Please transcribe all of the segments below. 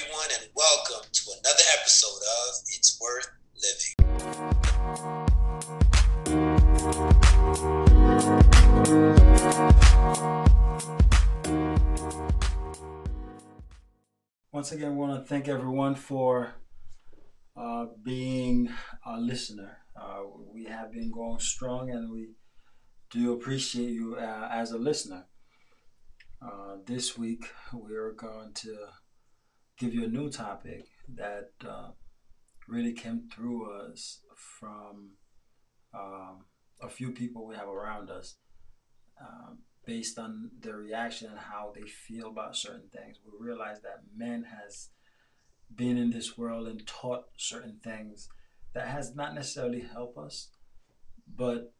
everyone, and welcome to another episode of It's Worth Living. Once again, I want to thank everyone for uh, being a listener. Uh, we have been going strong, and we do appreciate you uh, as a listener. Uh, this week, we are going to give you a new topic that uh, really came through us from um, a few people we have around us um, based on their reaction and how they feel about certain things. We realize that men has been in this world and taught certain things that has not necessarily helped us, but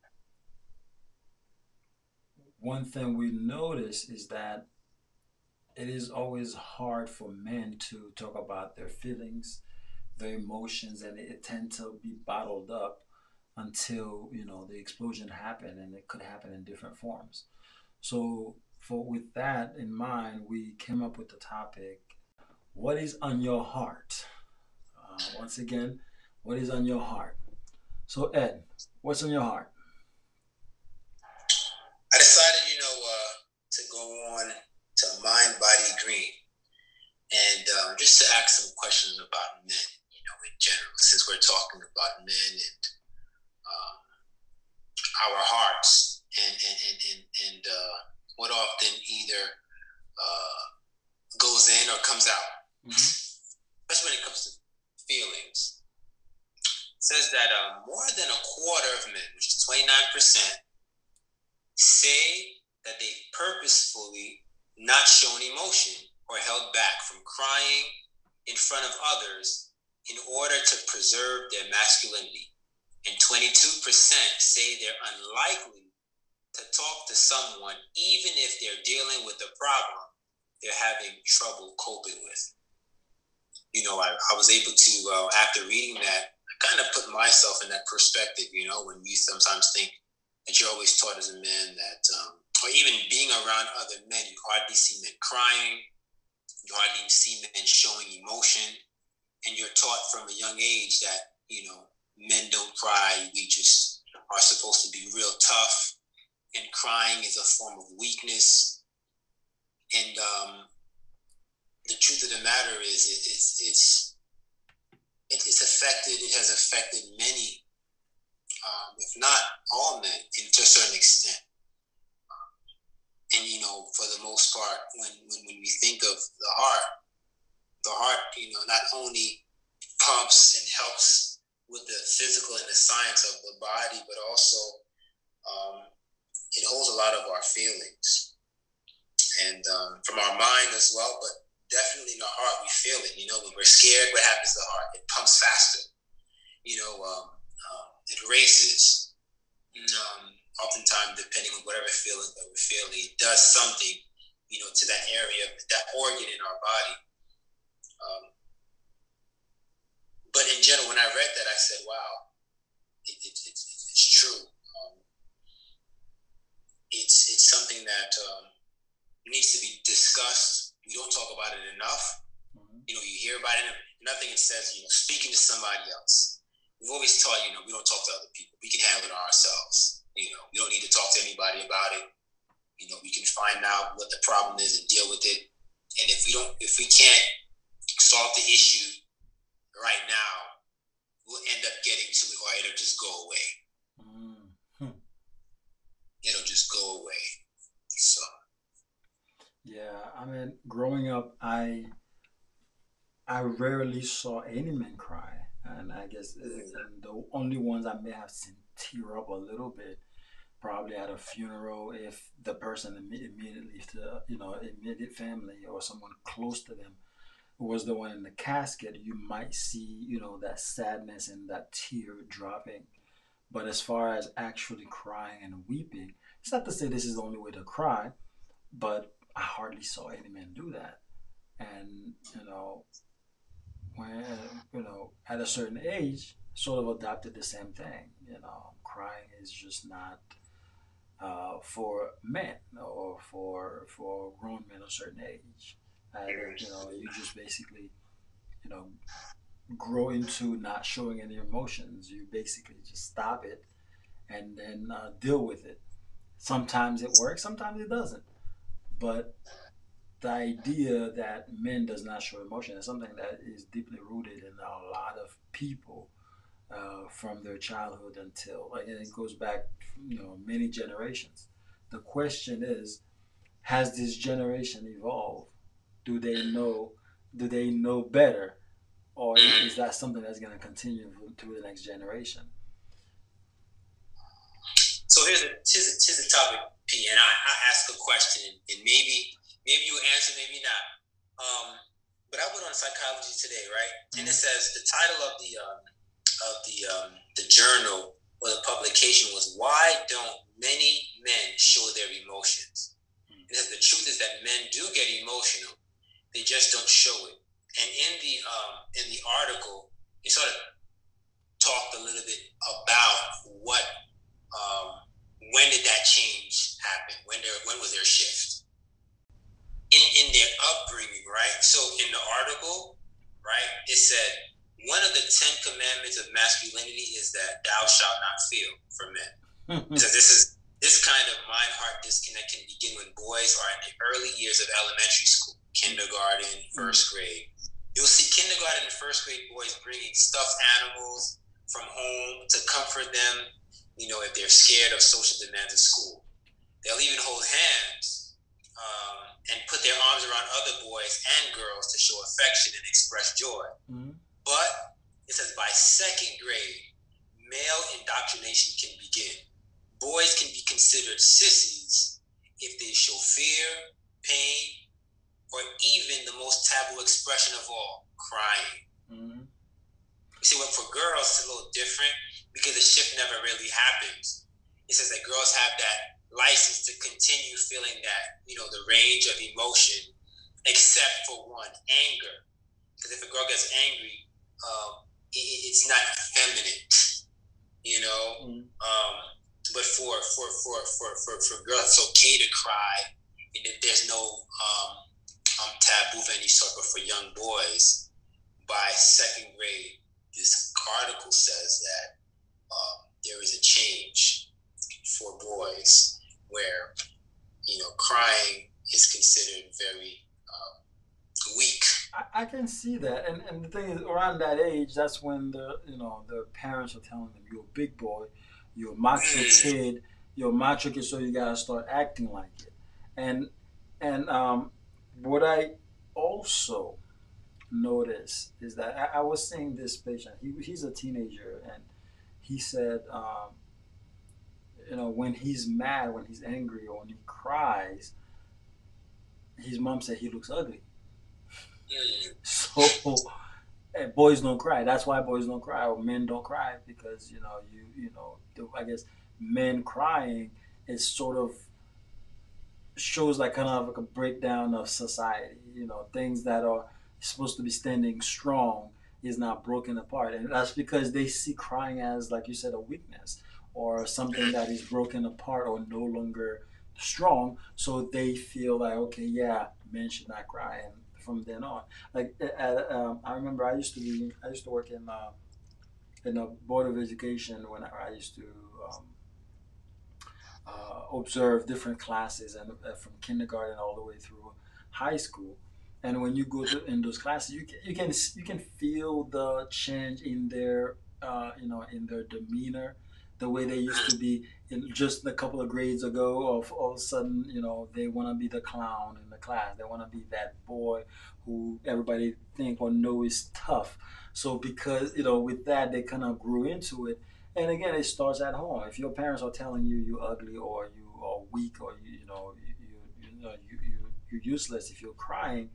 one thing we notice is that it is always hard for men to talk about their feelings, their emotions, and it tend to be bottled up until you know the explosion happened, and it could happen in different forms. So, for with that in mind, we came up with the topic: What is on your heart? Uh, once again, what is on your heart? So, Ed, what's on your heart? I decided, you know, uh, to go on to Green and um, just to ask some questions about men, you know, in general, since we're talking about men and um, our hearts and, and, and, and, and uh, what often either uh, goes in or comes out, mm-hmm. especially when it comes to feelings. It says that uh, more than a quarter of men, which is 29%, say that they purposefully not shown emotion or held back from crying in front of others in order to preserve their masculinity. And 22% say they're unlikely to talk to someone even if they're dealing with a problem they're having trouble coping with. You know, I, I was able to, uh, after reading that, I kind of put myself in that perspective, you know, when you sometimes think that you're always taught as a man that um, or even being around other men, you hardly see men crying, you hardly see men showing emotion, and you're taught from a young age that you know men don't cry. We just are supposed to be real tough, and crying is a form of weakness. And um, the truth of the matter is, it, it's it's it's affected. It has affected many, um, if not all men, in to a certain extent and you know, for the most part, when, when, when we think of the heart, the heart, you know, not only pumps and helps with the physical and the science of the body, but also um, it holds a lot of our feelings and um, from our mind as well. But definitely in the heart, we feel it. You know, when we're scared, what happens to the heart? It pumps faster. You know, um, um it races. Um, oftentimes depending on whatever feeling that we're feeling, it does something, you know, to that area, that organ in our body. Um, but in general, when I read that, I said, "Wow, it, it, it, it's true. Um, it's it's something that um, needs to be discussed. We don't talk about it enough. Mm-hmm. You know, you hear about it. Nothing it says, you know, speaking to somebody else. We've always taught, you know, we don't talk to other people. We can handle it ourselves you know, we don't need to talk to anybody about it. You know, we can find out what the problem is and deal with it. And if we don't, if we can't solve the issue right now, we'll end up getting to it, or it'll just go away. Mm-hmm. It'll just go away. So. Yeah, I mean, growing up, I I rarely saw any men cry, and I guess mm-hmm. the only ones I may have seen tear up a little bit probably at a funeral if the person immediately to you know immediate family or someone close to them was the one in the casket you might see you know that sadness and that tear dropping. But as far as actually crying and weeping it's not to say this is the only way to cry but i hardly saw any man do that. And you know when you know at a certain age sort of adopted the same thing you know crying is just not uh, for men or for for grown men of a certain age. And, you know, you just basically you know, grow into not showing any emotions. You basically just stop it and then uh, deal with it. Sometimes it works, sometimes it doesn't. But the idea that men does not show emotion is something that is deeply rooted in a lot of people uh, from their childhood until and it goes back you know many generations. The question is has this generation evolved? Do they know do they know better? Or is that something that's going to continue through the next generation? So here's a here's a, here's a topic p and I, I ask a question and maybe maybe you answer maybe not. Um, but i went on psychology today right? And it mm-hmm. says the title of the um, of the um, the journal or the publication was why don't many men show their emotions? Mm. Because the truth is that men do get emotional, they just don't show it. And in the um, in the article, it sort of talked a little bit about what um, when did that change happen? When there when was there shift in in their upbringing, right? So in the article, right, it said one of the Ten Commandments of masculinity is that thou shalt not feel for men. so this is this kind of mind heart disconnect can begin when boys are in the early years of elementary school, kindergarten, first grade. You'll see kindergarten and first grade boys bringing stuffed animals from home to comfort them, you know, if they're scared of social demands at school. They'll even hold hands um, and put their arms around other boys and girls to show affection and express joy. Mm-hmm. But it says by second grade, male indoctrination can begin. Boys can be considered sissies if they show fear, pain, or even the most taboo expression of all, crying. Mm-hmm. You see, what for girls, it's a little different because the shift never really happens. It says that girls have that license to continue feeling that, you know, the range of emotion, except for one, anger. Because if a girl gets angry, um, it, it's not feminine, you know. Mm. Um, but for for for for for for girls, it's okay to cry. And there's no um, um, taboo of any sort. But for young boys, by second grade, this article says that um, there is a change for boys where you know crying is considered very weak I, I can see that, and and the thing is, around that age, that's when the you know the parents are telling them, "You're a big boy, you're a macho kid, you're a macho kid, so you gotta start acting like it." And and um, what I also notice is that I, I was seeing this patient. He, he's a teenager, and he said, um, you know, when he's mad, when he's angry, or when he cries, his mom said he looks ugly. So boys don't cry. That's why boys don't cry or men don't cry because you know you you know I guess men crying is sort of shows like kind of like a breakdown of society. You know things that are supposed to be standing strong is not broken apart, and that's because they see crying as like you said a weakness or something that is broken apart or no longer strong. So they feel like okay, yeah, men should not cry and from then on. Like at, um, I remember I used to be I used to work in uh, in a board of education when I, I used to um, uh, observe different classes and uh, from kindergarten all the way through high school. And when you go to, in those classes, you can, you can you can feel the change in their uh, you know in their demeanor the way they used to be just a couple of grades ago of all of a sudden you know they want to be the clown in the class. They want to be that boy who everybody think or know is tough. So because you know with that they kind of grew into it. And again it starts at home. If your parents are telling you you're ugly or you are weak or you, you know you, you, you know you, you, you're useless if you're crying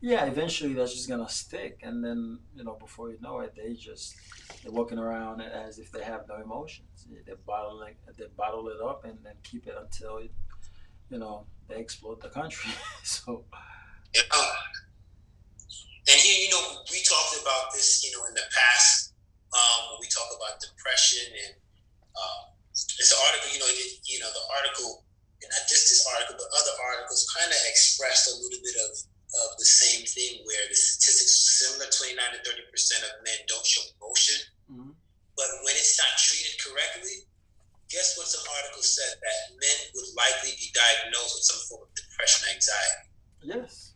yeah, eventually that's just gonna stick, and then you know before you know it, they just they're walking around as if they have no emotions. They bottle it, they bottle it up and then keep it until it, you know they explode the country. so. Yeah. And here, you know, we talked about this, you know, in the past um, when we talk about depression and um, it's an article, you know, it, you know, the article, and not just this article, but other articles kind of expressed a little bit of of the same thing where the statistics similar 29 to 30% of men don't show emotion. Mm-hmm. But when it's not treated correctly, guess what some articles said? That men would likely be diagnosed with some form of depression anxiety. Yes,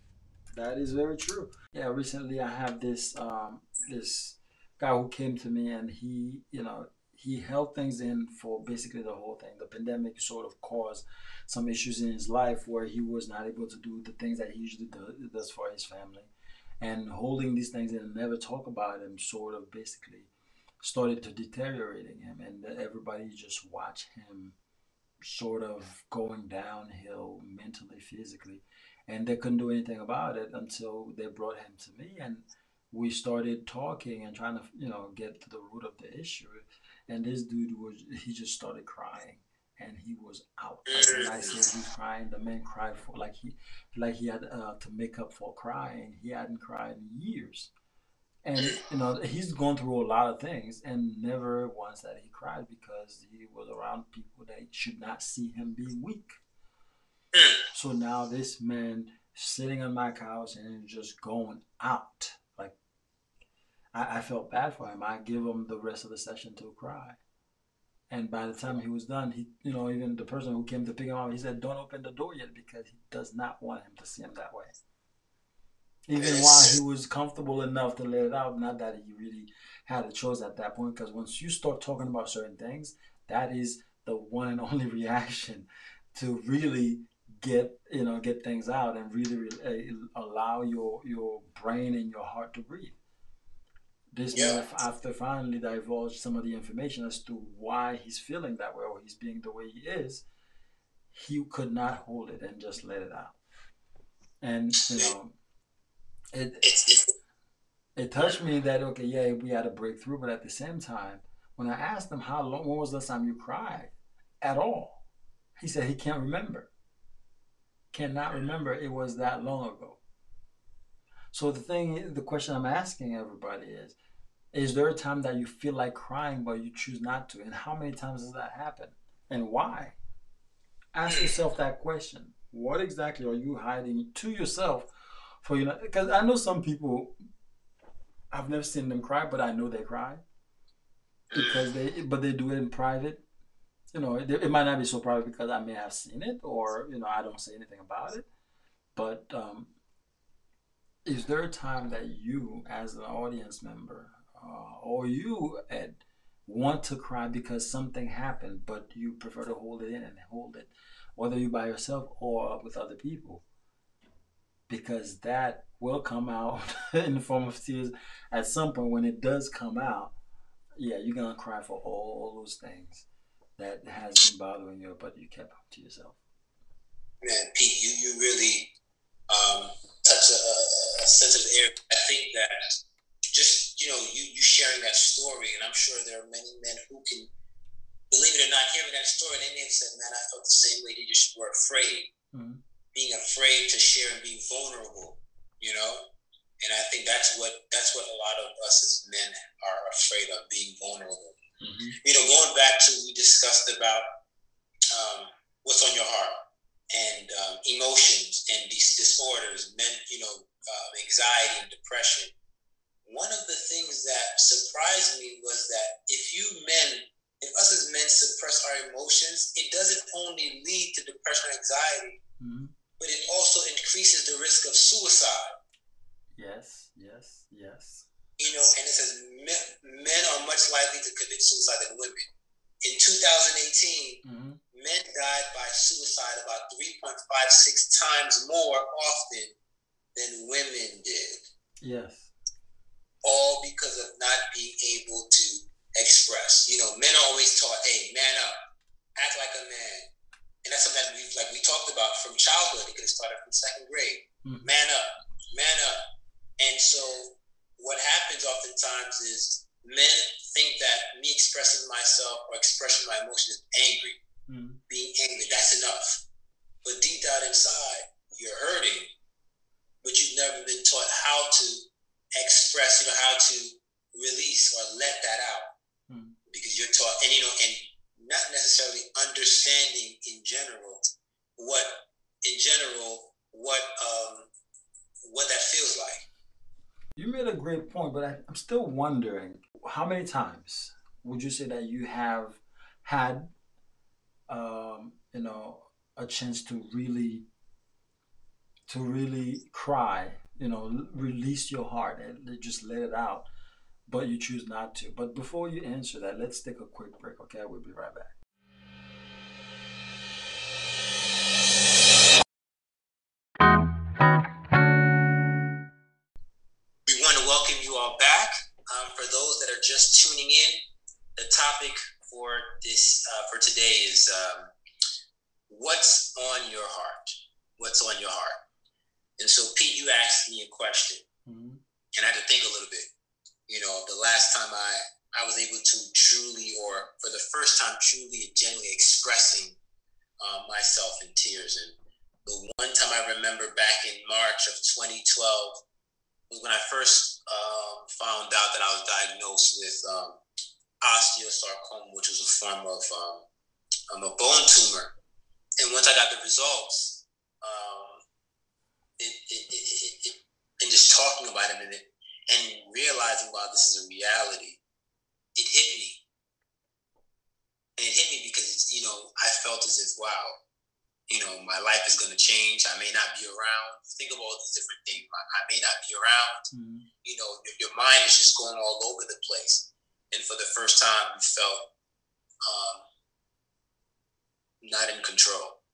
that is very true. Yeah, recently I have this um, this guy who came to me and he, you know, he held things in for basically the whole thing. The pandemic sort of caused some issues in his life where he was not able to do the things that he usually does for his family. And holding these things and never talk about them sort of basically started to deteriorating him. And everybody just watched him sort of going downhill mentally, physically. And they couldn't do anything about it until they brought him to me. And we started talking and trying to, you know, get to the root of the issue. And this dude was, he just started crying and he was out. I said he's crying, the man cried for like he like he had uh, to make up for crying. He hadn't cried in years, and you know he's gone through a lot of things, and never once that he cried because he was around people that should not see him being weak. So now this man sitting on my couch and just going out. Like I, I felt bad for him. I give him the rest of the session to cry. And by the time he was done, he, you know, even the person who came to pick him up, he said, "Don't open the door yet," because he does not want him to see him that way. Even while he was comfortable enough to let it out, not that he really had a choice at that point, because once you start talking about certain things, that is the one and only reaction to really get you know get things out and really, really eh, allow your your brain and your heart to breathe this yeah. man, after finally divulged some of the information as to why he's feeling that way or he's being the way he is, he could not hold it and just let it out. And you know, it it touched me that okay, yeah, we had a breakthrough, but at the same time, when I asked him how long, when was the last time you cried at all, he said he can't remember. Cannot mm. remember it was that long ago. So the thing, the question I'm asking everybody is, is there a time that you feel like crying but you choose not to? And how many times does that happen? And why? Ask yourself that question. What exactly are you hiding to yourself for you? know? Because I know some people, I've never seen them cry, but I know they cry because they, but they do it in private. You know, it, it might not be so private because I may have seen it, or you know, I don't say anything about it. But um, is there a time that you, as an audience member, uh, or you, Ed, want to cry because something happened, but you prefer to hold it in and hold it, whether you by yourself or with other people? Because that will come out in the form of tears at some point when it does come out. Yeah, you're gonna cry for all those things that has been bothering you, but you kept to yourself. Man, Pete, you you really um, touch a, a sensitive area. I think that just you know you you sharing that story, and I'm sure there are many men who can believe it or not hearing that story, and they said, "Man, I felt the same way. They just were afraid, mm-hmm. being afraid to share and being vulnerable." You know, and I think that's what that's what a lot of us as men are afraid of being vulnerable. Mm-hmm. You know, going back to we discussed about um, what's on your heart and um, emotions and these disorders, men, you know, uh, anxiety and depression. One of the things that surprised me was that if you men, if us as men suppress our emotions, it doesn't only lead to depression and anxiety, mm-hmm. but it also increases the risk of suicide. Yes, yes, yes. You know, and it says men, men are much likely to commit suicide than women. In 2018, mm-hmm men died by suicide about 3.56 times more often than women did. Yes. All because of not being able to express. You know, men are always taught, hey, man up, act like a man. And that's something that we've like we talked about from childhood. It could have started from second grade. Mm-hmm. Man up, man up. And so what happens oftentimes is men think that me expressing myself or expressing my emotion is angry mm. being angry. That's enough. But deep down inside, you're hurting, but you've never been taught how to express, you know, how to release or let that out. Mm. Because you're taught, and you know, and not necessarily understanding in general what, in general, what um, what that feels like. You made a great point, but I, I'm still wondering how many times would you say that you have had, um, you know, a chance to really, to really cry, you know, release your heart and just let it out, but you choose not to. But before you answer that, let's take a quick break. Okay, we'll be right back. We want to welcome you all back. Um, for those that are just tuning in, the topic for this uh, for today is um, what's on your heart. What's on your heart? And so, Pete, you asked me a question, mm-hmm. and I had to think a little bit. You know, the last time I I was able to truly, or for the first time, truly and genuinely expressing uh, myself in tears. And the one time I remember back in March of 2012 was when I first um, found out that I was diagnosed with um, osteosarcoma, which was a form of um, um, a bone tumor. And once I got the results, it, it, it, it, and just talking about it and, it and realizing, wow, this is a reality, it hit me. And it hit me because it's, you know, I felt as if, wow, you know, my life is going to change. I may not be around. Think of all these different things. I may not be around. Mm-hmm. You know, your mind is just going all over the place. And for the first time, you felt um, not in control.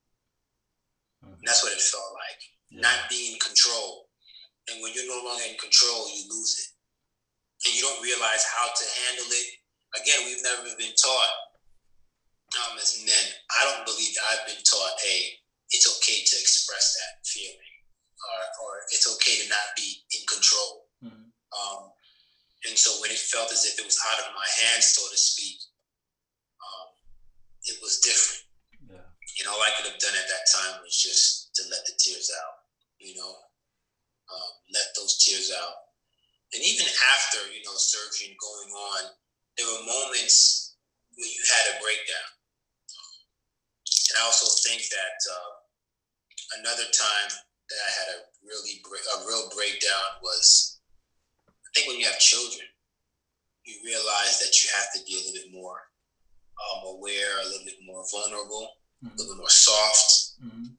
Mm-hmm. that's what it felt like. Not being in control. And when you're no longer in control, you lose it. And you don't realize how to handle it. Again, we've never been taught um, as men, I don't believe that I've been taught, hey, it's okay to express that feeling, or, or it's okay to not be in control. Mm-hmm. Um, and so when it felt as if it was out of my hands, so to speak, um, it was different. Yeah. And all I could have done at that time was just to let the tears out, you know, um, let those tears out. And even after, you know, surgery going on, there were moments where you had a breakdown and I also think that uh, another time that I had a really a real breakdown was I think when you have children, you realize that you have to be a little bit more um, aware, a little bit more vulnerable, mm-hmm. a little bit more soft. Mm-hmm.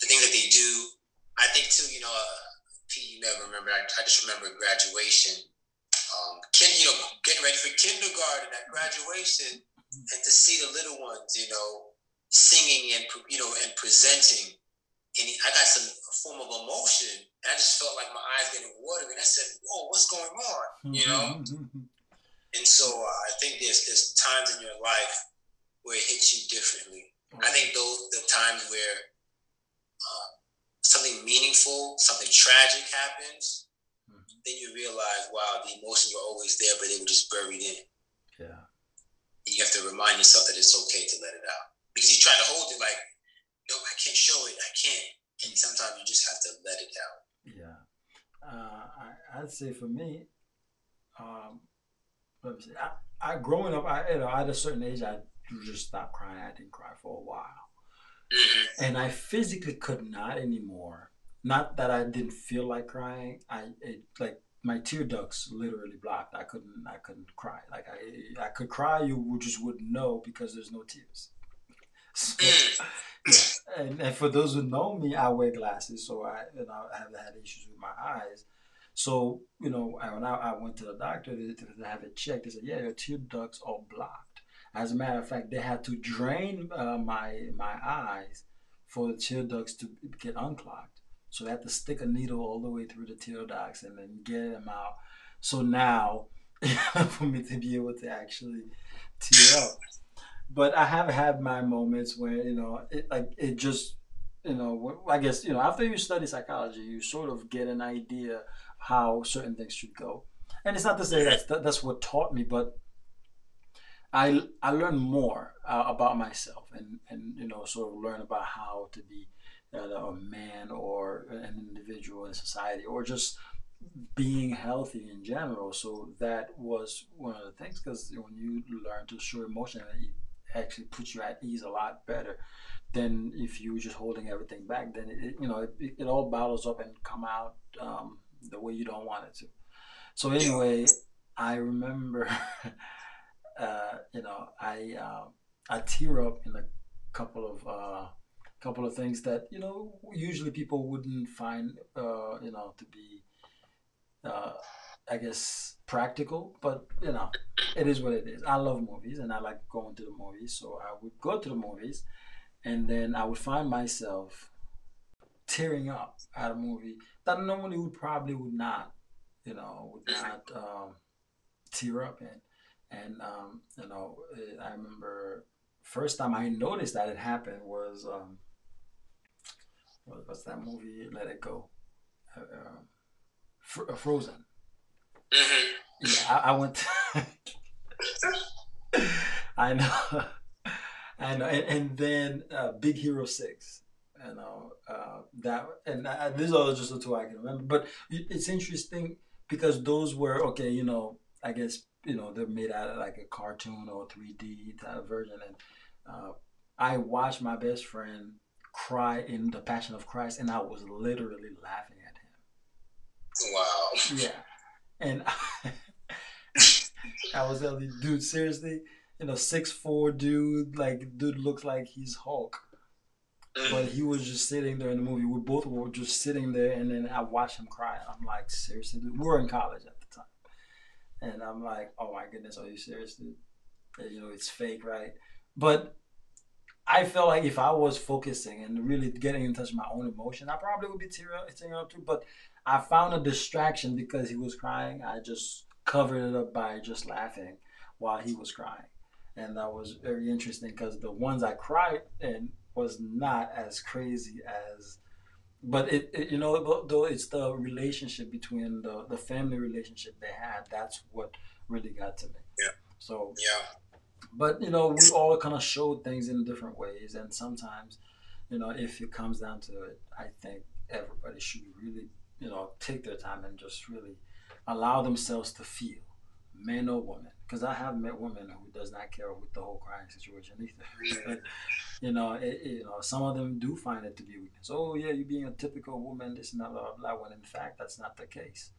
The things that they do, I think too. You know, uh, Pete, you never remember. I, I just remember graduation. Um, kin, you know, getting ready for kindergarten at graduation and to see the little ones, you know, singing and you know and presenting, and I got some form of emotion, and I just felt like my eyes getting watery, and I said, "Whoa, what's going on?" You know. and so uh, I think there's there's times in your life where it hits you differently. I think those the times where uh, something meaningful, something tragic happens, mm-hmm. then you realize, wow, the emotions were always there, but they were just buried in. Yeah you have to remind yourself that it's okay to let it out because you try to hold it like, no, I can't show it, I can't, and sometimes you just have to let it out. Yeah, uh, I, I'd say for me, um, let me see. I, I growing up, I you know at a certain age, I just stopped crying. I didn't cry for a while, mm-hmm. and I physically could not anymore. Not that I didn't feel like crying. I it, like my tear ducts literally blocked. I couldn't I couldn't cry. Like I I could cry, you just wouldn't know because there's no tears. So, yeah. and, and for those who know me, I wear glasses, so I and I have had issues with my eyes. So you know when I, I went to the doctor to, to have it checked, they said yeah your tear ducts are blocked. As a matter of fact, they had to drain uh, my my eyes for the tear ducts to get unclogged. So they had to stick a needle all the way through the tear ducts and then get them out. So now, for me to be able to actually tear up. But I have had my moments where you know, it like it just, you know, I guess you know, after you study psychology, you sort of get an idea how certain things should go. And it's not to say that, that's what taught me, but I I learned more uh, about myself and and you know, sort of learn about how to be a man or an individual in society or just being healthy in general. So that was one of the things because when you learn to show emotion, it actually puts you at ease a lot better than if you were just holding everything back. Then it, you know it, it all bottles up and come out um, the way you don't want it to. So anyway, I remember, uh, you know, I uh, I tear up in a couple of uh, couple of things that you know usually people wouldn't find uh, you know to be uh, I guess practical, but you know it is what it is. I love movies and I like going to the movies, so I would go to the movies, and then I would find myself tearing up at a movie that normally would probably would not, you know, would not um, tear up in. And um, you know, I remember first time I noticed that it happened was um, what's that movie? Let It Go, uh, uh, Fr- Frozen. Mm-hmm. Yeah, I, I went. To I know, I know, and, and then uh, Big Hero Six. You know uh, that, and uh, these are just the two I can remember. But it's interesting because those were okay. You know, I guess you know they're made out of like a cartoon or 3D type version, and uh, I watched my best friend cry in the Passion of Christ, and I was literally laughing at him. Wow. Yeah, and I, I was like, dude, seriously, you know, six four dude, like dude looks like he's Hulk. But he was just sitting there in the movie. We both were just sitting there, and then I watched him cry. I'm like, seriously, dude? we were in college at the time, and I'm like, oh my goodness, are you serious, dude? You know, it's fake, right? But I felt like if I was focusing and really getting in touch with my own emotion, I probably would be tearing, tearing up too. But I found a distraction because he was crying. I just covered it up by just laughing while he was crying. And that was very interesting because the ones I cried in was not as crazy as, but it, it you know, though it's the relationship between the, the family relationship they had, that's what really got to me. Yeah. So, yeah but you know, we all kind of showed things in different ways, and sometimes, you know, if it comes down to it, I think everybody should really, you know, take their time and just really allow themselves to feel, men or women. Because I have met women who does not care with the whole crying situation either. you know, it, you know, some of them do find it to be weakness. Oh yeah, you're being a typical woman, this and that, blah blah. When in fact, that's not the case.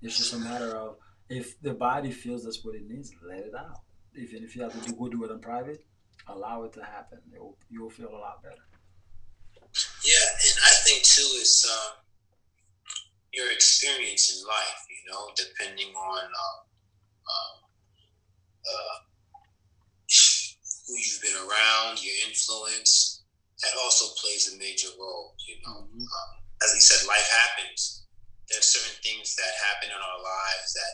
It's just a matter of if the body feels that's what it needs, let it out even if you have to do, go do it in private, allow it to happen. Will, you'll feel a lot better. Yeah, and I think too is um, your experience in life. You know, depending on uh, uh, uh, who you've been around, your influence, that also plays a major role. You know, mm-hmm. um, as we said, life happens. There are certain things that happen in our lives that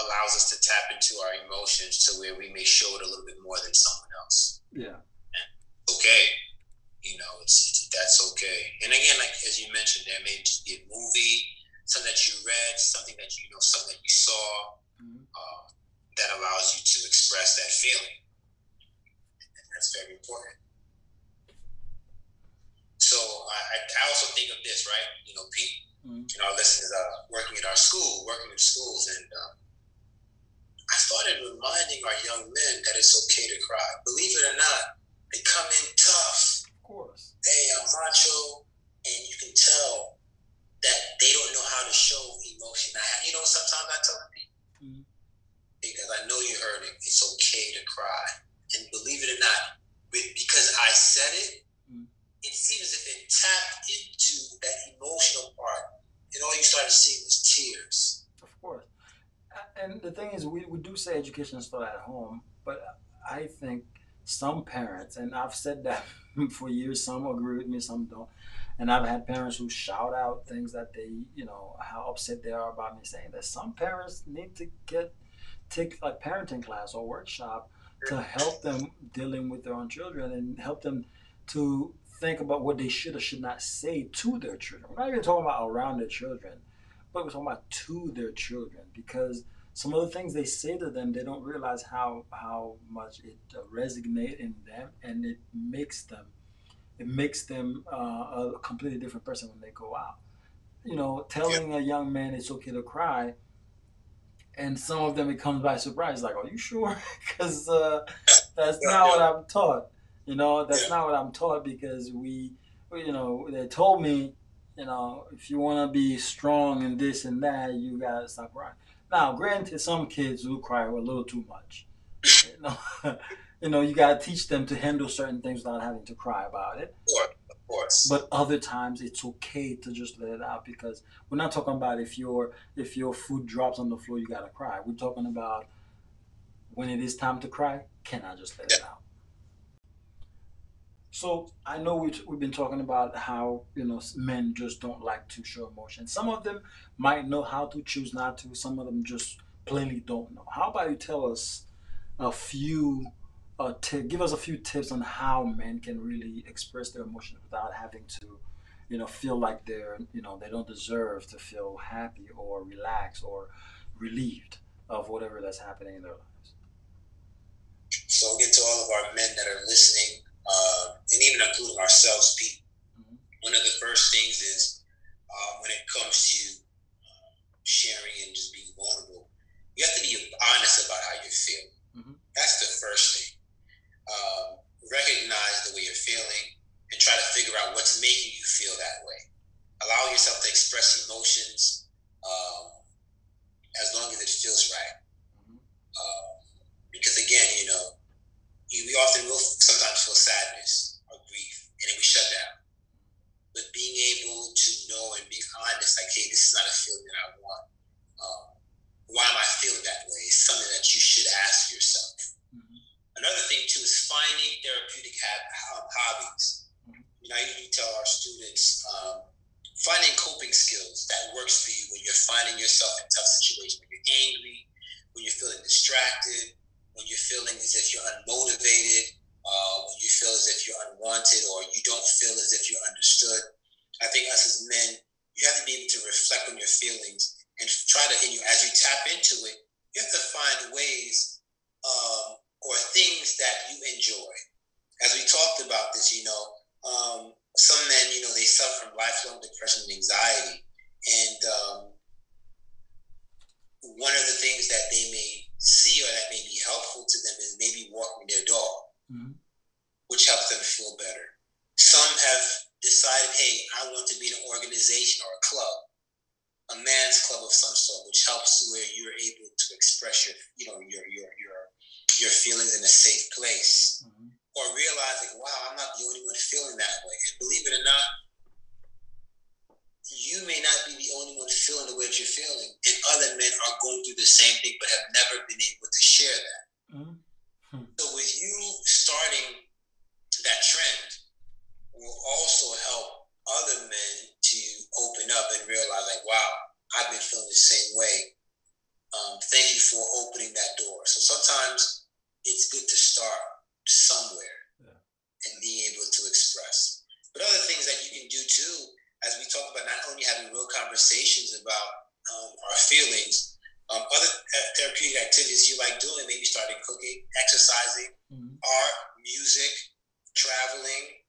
allows us to tap into our emotions to where we may show it a little bit more than someone else. Yeah. And okay. You know, it's, it's that's okay. And again, like as you mentioned, there may just be a movie, something that you read, something that you know, something that you saw, mm-hmm. uh, that allows you to express that feeling. And that's very important. So I, I also think of this, right? You know, Pete. Mm-hmm. You know, our listeners are working at our school, working in schools, and um, I started reminding our young men that it's okay to cry. Believe it or not, they come in tough. Of course. They are macho, and you can tell that they don't know how to show emotion. I have, you know, sometimes I tell mm-hmm. Because I know you heard it. It's okay to cry, and believe it or not, because I said it, mm-hmm. it seems as if it tapped into that emotional part, and all you started seeing was tears Of course. and the thing is, we, we do say education start at home, but I think some parents, and I've said that for years, some agree with me, some don't. And I've had parents who shout out things that they, you know, how upset they are about me saying that some parents need to get take a parenting class or workshop to help them dealing with their own children and help them to think about what they should or should not say to their children. We're not even talking about around their children, but we're talking about to their children because some of the things they say to them, they don't realize how how much it uh, resonates in them, and it makes them it makes them uh, a completely different person when they go out. You know, telling a young man it's okay to cry, and some of them it comes by surprise, like, "Are you sure?" Because uh, that's yeah, not yeah. what I'm taught. You know, that's yeah. not what I'm taught because we, you know, they told me you know, if you want to be strong and this and that, you gotta stop crying. Now, granted, some kids do cry a little too much. You know, you know, you gotta teach them to handle certain things without having to cry about it. Course. But other times, it's okay to just let it out because we're not talking about if your if your food drops on the floor, you gotta cry. We're talking about when it is time to cry. Can I just let yeah. it out? So I know we've, we've been talking about how you know men just don't like to show emotion. Some of them might know how to choose not to. Some of them just plainly don't know. How about you tell us a few, uh, t- give us a few tips on how men can really express their emotions without having to, you know, feel like they're you know they don't deserve to feel happy or relaxed or relieved of whatever that's happening in their lives. So get to all of our men that are listening uh, and even including ourselves, people. Mm-hmm. One of the first things is uh, when it comes to uh, sharing and just being vulnerable, you have to be honest about how you're feeling. Mm-hmm. That's the first thing. Um, recognize the way you're feeling and try to figure out what's making you feel that way. Allow yourself to express emotions um, as long as it feels right. Mm-hmm. Uh, because again, you know, we often will sometimes feel sadness or grief, and then we shut down. But being able to know and be honest, like, hey, this is not a feeling that I want. Um, why am I feeling that way? It's something that you should ask yourself. Another thing too is finding therapeutic ha- um, hobbies. You know, I usually tell our students um, finding coping skills that works for you when you're finding yourself in tough situations, when you're angry, when you're feeling distracted, when you're feeling as if you're unmotivated, uh, when you feel as if you're unwanted or you don't feel as if you're understood. I think us as men, you have to be able to reflect on your feelings and try to, and you, as you tap into it, you have to find ways um, or things that you enjoy. As we talked about this, you know, um, some men, you know, they suffer from lifelong depression and anxiety. And um, one of the things that they may see or that may be helpful to them is maybe walking their dog, mm-hmm. which helps them feel better. Some have decided, hey, I want to be in an organization or a club, a man's club of some sort, which helps where you're able to express your, you know, your your your your feelings in a safe place. Mm-hmm. Or realizing, wow, I'm not the only one feeling that way. And believe it or not, you may not be the only one feeling the way that you're feeling, and other men are going through the same thing but have never been able to share that. Mm-hmm. So, with you starting that trend, will also help other men to open up and realize, like, wow, I've been feeling the same way. Um, thank you for opening that door. So sometimes it's good to start somewhere yeah. and being able to express. But other things that you can do too as we talk about not only having real conversations about um, our feelings, um, other therapeutic activities you like doing, maybe starting cooking, exercising, mm-hmm. art, music, traveling.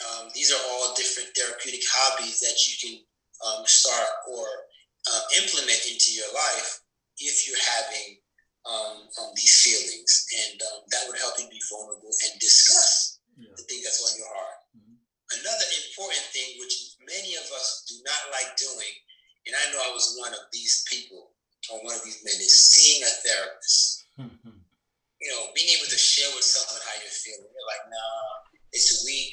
Um, these are all different therapeutic hobbies that you can um, start or uh, implement into your life if you're having um, um, these feelings. And that would help you be vulnerable and discuss yeah. the thing that's on your heart. Another important thing, which many of us do not like doing, and I know I was one of these people or one of these men, is seeing a therapist. Mm-hmm. You know, being able to share with someone how you're feeling. You're like, nah, it's weak.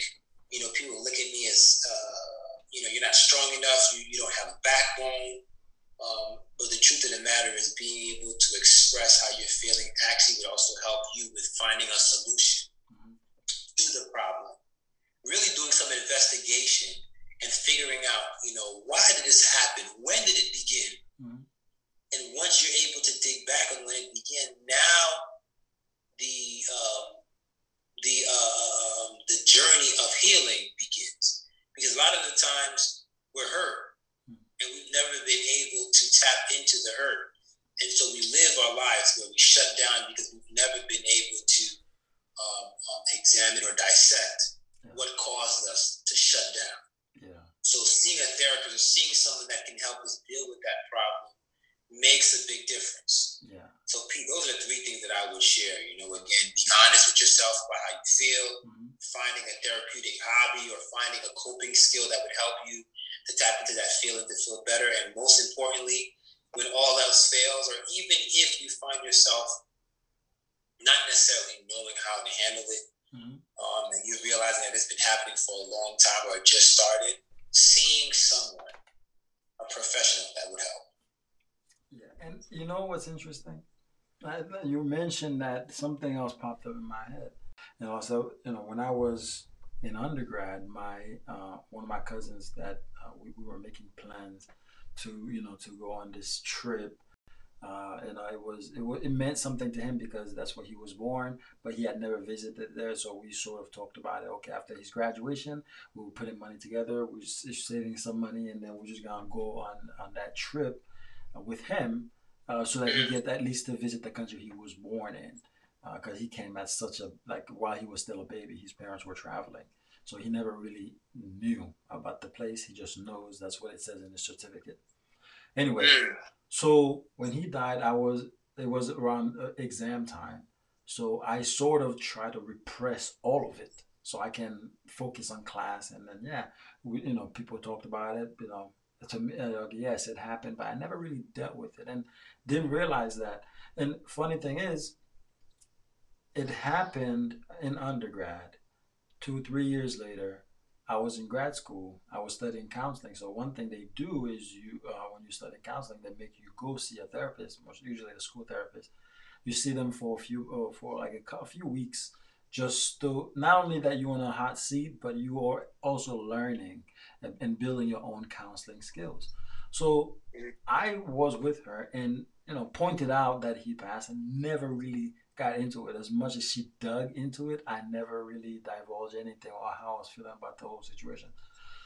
You know, people look at me as, uh, you know, you're not strong enough. You, you don't have a backbone. Um, but the truth of the matter is being able to express how you're feeling actually would also help you with finding a solution mm-hmm. to the problem really doing some investigation and figuring out, you know, why did this happen? When did it begin? Mm-hmm. And once you're able to dig back on when it began, now the um, the uh, um, the journey of healing begins. Because a lot of the times we're hurt, mm-hmm. and we've never been able to tap into the hurt, and so we live our lives where we shut down because we've never been able to um, um examine or dissect what caused us to shut down. Yeah. So seeing a therapist or seeing someone that can help us deal with that problem makes a big difference. Yeah. So Pete, those are the three things that I would share. You know, again, be honest with yourself about how you feel, mm-hmm. finding a therapeutic hobby or finding a coping skill that would help you. to tap into that feeling to feel better. And most importantly, when all else fails, or even if you find yourself not necessarily knowing how to handle it, mm-hmm. um, and you realizing that it's been happening for a long time or just started, seeing someone, a professional, that would help. Yeah, and you know what's interesting? you mentioned that something else popped up in my head, and also, you know, when I was in undergrad, my uh, one of my cousins that uh, we, we were making plans to you know to go on this trip uh, and I was it, it meant something to him because that's where he was born, but he had never visited there. So we sort of talked about it. Okay, after his graduation, we were putting money together. We were saving some money, and then we're just gonna go on on that trip uh, with him, uh, so that he get at least to visit the country he was born in, because uh, he came at such a like while he was still a baby, his parents were traveling. So he never really knew about the place. He just knows that's what it says in his certificate. Anyway, so when he died, I was it was around uh, exam time, so I sort of try to repress all of it so I can focus on class. And then yeah, we, you know, people talked about it. You know, to me, uh, yes, it happened, but I never really dealt with it and didn't realize that. And funny thing is, it happened in undergrad. Two, three years later, I was in grad school. I was studying counseling. So one thing they do is you, uh, when you study counseling, they make you go see a therapist, most usually a school therapist. You see them for a few, uh, for like a, a, few weeks, just to not only that you're on a hot seat, but you are also learning and, and building your own counseling skills. So I was with her and you know pointed out that he passed and never really got into it. As much as she dug into it, I never really divulged anything or how I was feeling about the whole situation.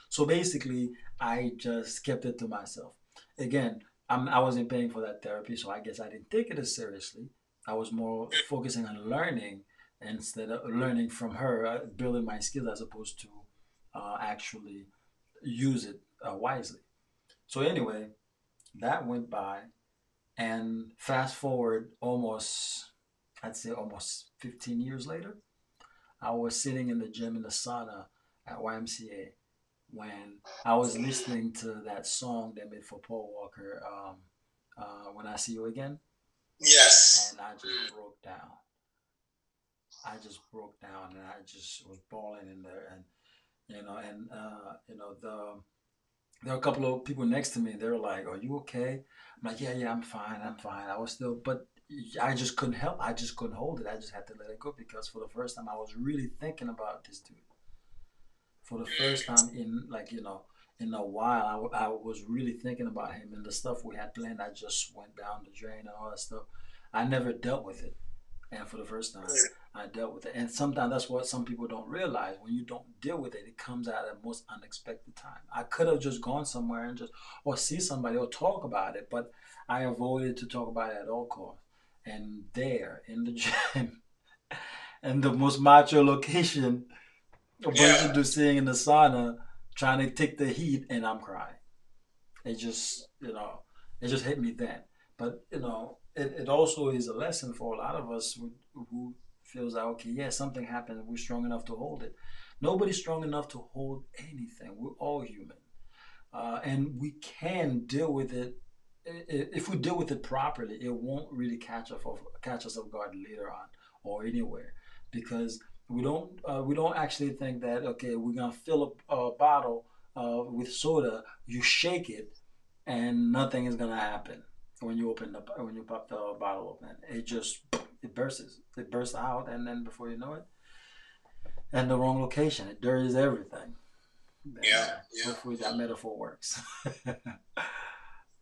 So basically, I just kept it to myself. Again, I'm, I wasn't paying for that therapy, so I guess I didn't take it as seriously. I was more focusing on learning instead of learning from her, uh, building my skills as opposed to uh, actually use it uh, wisely. So anyway, that went by, and fast forward almost I'd say almost 15 years later, I was sitting in the gym in the sauna at YMCA when I was listening to that song they made for Paul Walker, um, uh, When I See You Again. Yes. And I just broke down. I just broke down and I just was bawling in there. And, you know, and, uh, you know, the, there were a couple of people next to me. They were like, "Are you okay?" I'm like, "Yeah, yeah, I'm fine. I'm fine." I was still, but I just couldn't help. I just couldn't hold it. I just had to let it go because for the first time I was really thinking about this dude. For the first time in like you know in a while, I, I was really thinking about him and the stuff we had planned. I just went down the drain and all that stuff. I never dealt with it, and for the first time, I dealt with it. And sometimes that's what some people don't realize. When you don't deal with it, it comes out at the most unexpected time. I could have just gone somewhere and just or see somebody or talk about it, but I avoided to talk about it at all costs and there in the gym. And the most macho location a bunch yeah. sitting in the sauna trying to take the heat and i'm crying. It just you know it just hit me then. But you know it, it also is a lesson for a lot of us who, who feels like okay yeah something happened we're strong enough to hold it. Nobody's strong enough to hold anything. We're all human. Uh, and we can deal with it if we deal with it properly, it won't really catch us off catch us off guard later on or anywhere because we don't uh, we don't actually think that okay we're gonna fill a, a bottle uh, with soda, you shake it, and nothing is gonna happen when you open the when you pop the bottle open. It just it bursts it bursts out, and then before you know it, and the wrong location, it dirties everything. Yeah, yeah. Hopefully that metaphor works.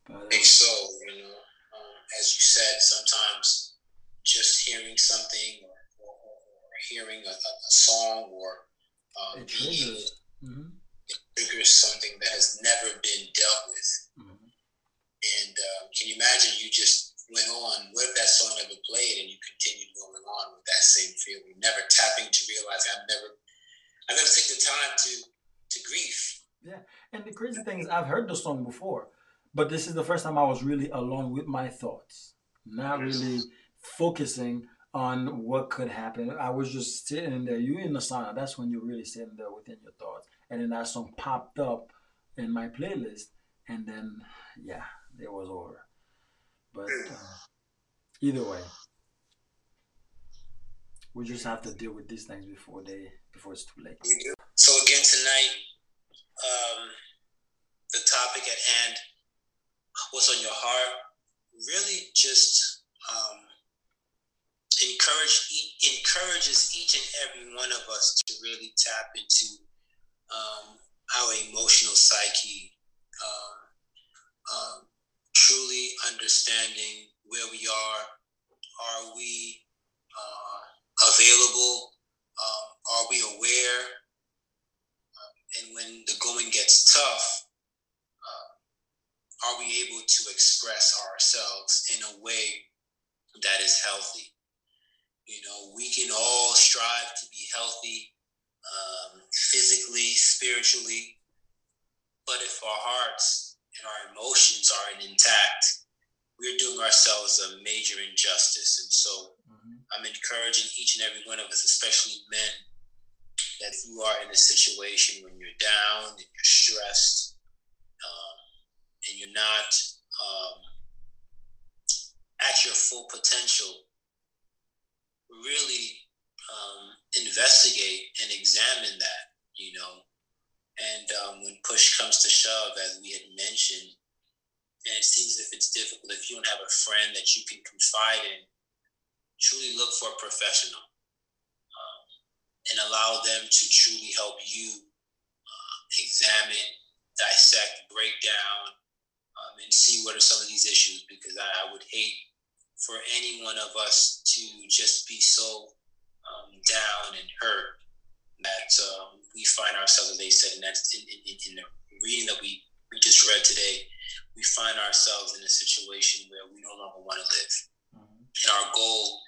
I think so. You know, um, as you said, sometimes just hearing something or, or, or hearing a, a, song or um, it triggers. Mm-hmm. It triggers something that has never been dealt with. Mm-hmm. And um, can you imagine you just went on? What if that song never played and you continued going on with that same feeling, never tapping to realize I've never, I've never took the time to to grieve. Yeah, and the crazy thing is, I've heard the song before but this is the first time I was really alone with my thoughts, not really focusing on what could happen. I was just sitting there. You in the sauna. That's when you're really sitting there within your thoughts. And then that song popped up in my playlist, and then yeah, it was over. But uh, either way, we just have to deal with these things before they before it's too late. So again tonight, um, the topic at hand, what's on your heart, really just um, encourage encourages each and every one of us to really tap into um, our emotional psyche, um, um, truly understanding where we are. Are we uh, available? Um, are we aware? Um, and when the going gets tough, are we able to express ourselves in a way that is healthy? You know, we can all strive to be healthy um, physically, spiritually, but if our hearts and our emotions aren't intact, we're doing ourselves a major injustice. And so mm-hmm. I'm encouraging each and every one of us, especially men, that if you are in a situation when you're down and you're stressed and you're not um, at your full potential, really um, investigate and examine that, you know. And um, when push comes to shove, as we had mentioned, and it seems if it's difficult, if you don't have a friend that you can confide in, truly look for a professional um, and allow them to truly help you uh, examine, dissect, break down, um, and see what are some of these issues because I, I would hate for any one of us to just be so um, down and hurt that um, we find ourselves, as they said, and that's in, in, in, the reading that we, we just read today, we find ourselves in a situation where we no longer want to live. Mm-hmm. And our goal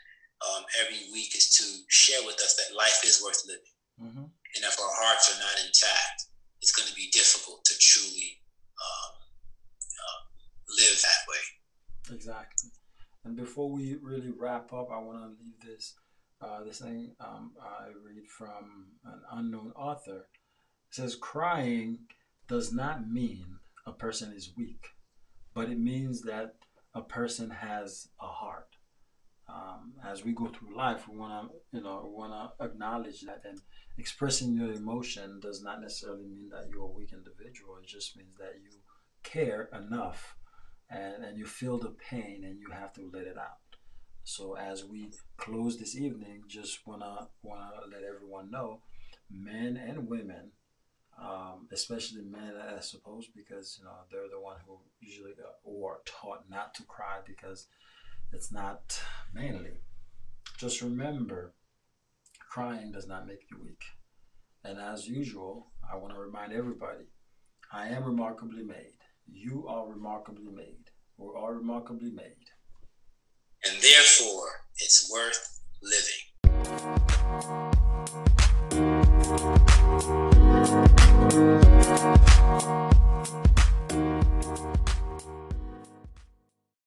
um, every week is to share with us that life is worth living. Mm-hmm. And if our hearts are not intact, it's going to be difficult to truly um, live that way. Exactly. And before we really wrap up, I want to leave this uh, this thing um, I read from an unknown author. It says, Crying does not mean a person is weak, but it means that a person has a heart. Um, as we go through life, we want to, you know, want to acknowledge that, and expressing your emotion does not necessarily mean that you're a weak individual. It just means that you care enough and, and you feel the pain and you have to let it out. So as we close this evening, just wanna wanna let everyone know, men and women, um, especially men, I suppose, because you know they're the one who usually uh, are taught not to cry because it's not manly. Just remember, crying does not make you weak. And as usual, I want to remind everybody, I am remarkably made. You are remarkably made. or are remarkably made. And therefore, it's worth living.